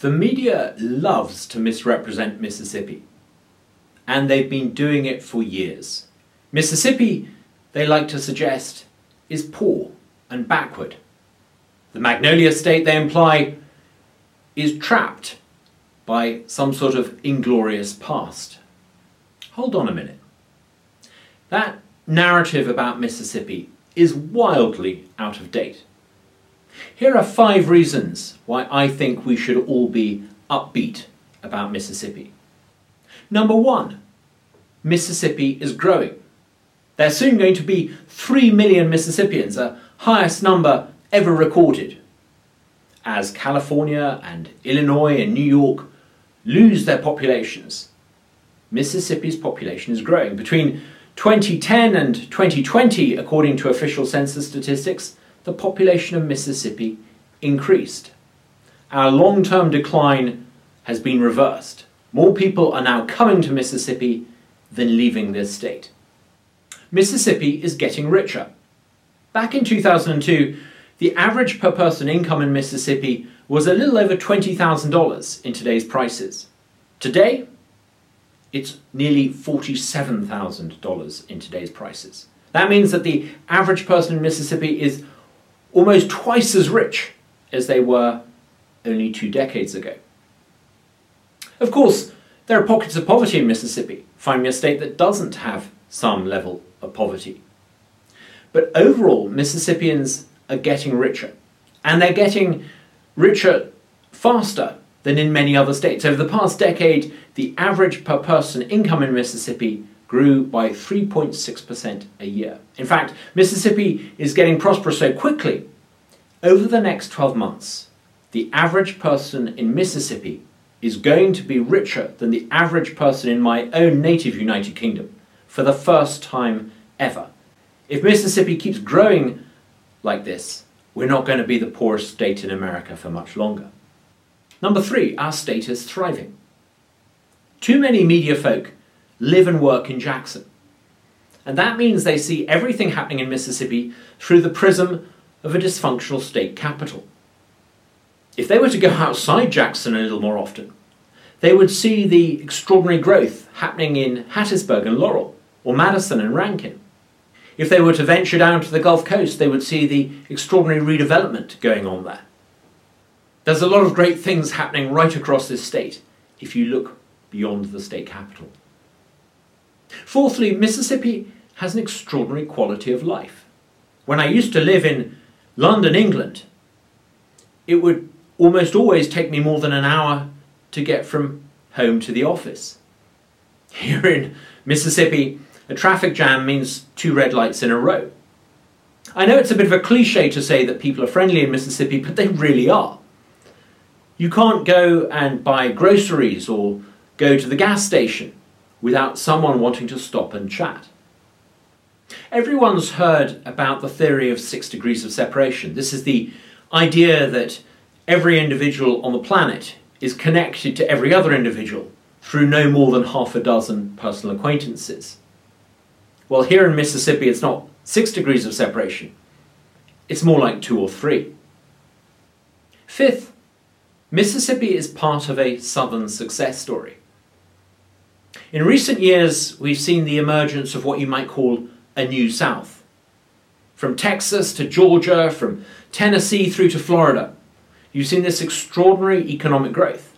The media loves to misrepresent Mississippi, and they've been doing it for years. Mississippi, they like to suggest, is poor and backward. The Magnolia State, they imply, is trapped by some sort of inglorious past. Hold on a minute. That narrative about Mississippi is wildly out of date. Here are five reasons why I think we should all be upbeat about Mississippi. Number one, Mississippi is growing. There's soon going to be 3 million Mississippians, the highest number ever recorded. As California and Illinois and New York lose their populations, Mississippi's population is growing. Between 2010 and 2020, according to official census statistics, the population of Mississippi increased. Our long term decline has been reversed. More people are now coming to Mississippi than leaving this state. Mississippi is getting richer. Back in 2002, the average per person income in Mississippi was a little over $20,000 in today's prices. Today, it's nearly $47,000 in today's prices. That means that the average person in Mississippi is almost twice as rich as they were only two decades ago. Of course, there are pockets of poverty in Mississippi. Find me a state that doesn't have some level of poverty. But overall, Mississippians are getting richer. And they're getting richer faster than in many other states. Over the past decade, the average per person income in Mississippi grew by 3.6% a year. In fact, Mississippi is getting prosperous so quickly. Over the next 12 months, the average person in Mississippi is going to be richer than the average person in my own native United Kingdom for the first time ever. If Mississippi keeps growing like this, we're not going to be the poorest state in America for much longer. Number three, our state is thriving. Too many media folk live and work in Jackson. And that means they see everything happening in Mississippi through the prism of a dysfunctional state capital. If they were to go outside Jackson a little more often, they would see the extraordinary growth happening in Hattiesburg and Laurel, or Madison and Rankin. If they were to venture down to the Gulf Coast, they would see the extraordinary redevelopment going on there. There's a lot of great things happening right across this state if you look beyond the state capital. Fourthly, Mississippi has an extraordinary quality of life. When I used to live in London, England, it would almost always take me more than an hour to get from home to the office. Here in Mississippi, a traffic jam means two red lights in a row. I know it's a bit of a cliche to say that people are friendly in Mississippi, but they really are. You can't go and buy groceries or go to the gas station without someone wanting to stop and chat. Everyone's heard about the theory of six degrees of separation. This is the idea that every individual on the planet is connected to every other individual through no more than half a dozen personal acquaintances. Well, here in Mississippi, it's not six degrees of separation, it's more like two or three. Fifth, Mississippi is part of a Southern success story. In recent years, we've seen the emergence of what you might call a new South. From Texas to Georgia, from Tennessee through to Florida, you've seen this extraordinary economic growth.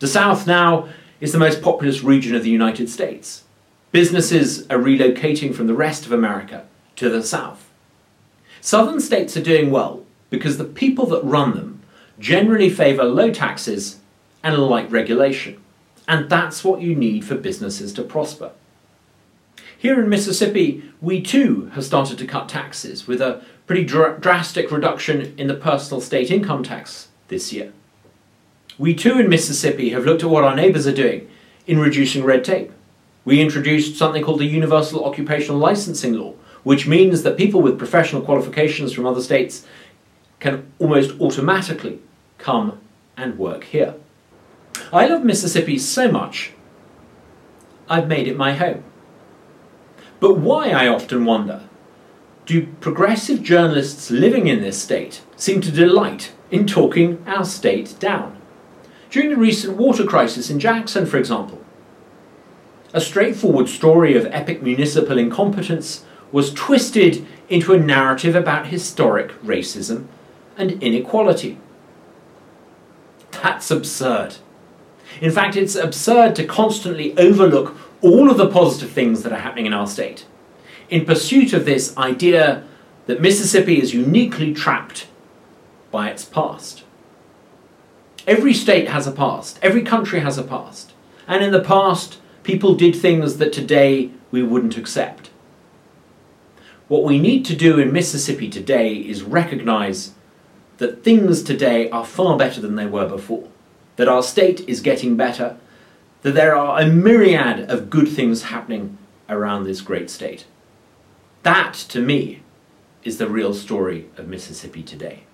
The South now is the most populous region of the United States. Businesses are relocating from the rest of America to the South. Southern states are doing well because the people that run them generally favour low taxes and light regulation. And that's what you need for businesses to prosper. Here in Mississippi, we too have started to cut taxes with a pretty dr- drastic reduction in the personal state income tax this year. We too in Mississippi have looked at what our neighbours are doing in reducing red tape. We introduced something called the Universal Occupational Licensing Law, which means that people with professional qualifications from other states can almost automatically come and work here. I love Mississippi so much, I've made it my home. But why, I often wonder, do progressive journalists living in this state seem to delight in talking our state down? During the recent water crisis in Jackson, for example, a straightforward story of epic municipal incompetence was twisted into a narrative about historic racism and inequality. That's absurd. In fact, it's absurd to constantly overlook all of the positive things that are happening in our state in pursuit of this idea that Mississippi is uniquely trapped by its past. Every state has a past, every country has a past, and in the past, people did things that today we wouldn't accept. What we need to do in Mississippi today is recognize that things today are far better than they were before, that our state is getting better, that there are a myriad of good things happening around this great state. That, to me, is the real story of Mississippi today.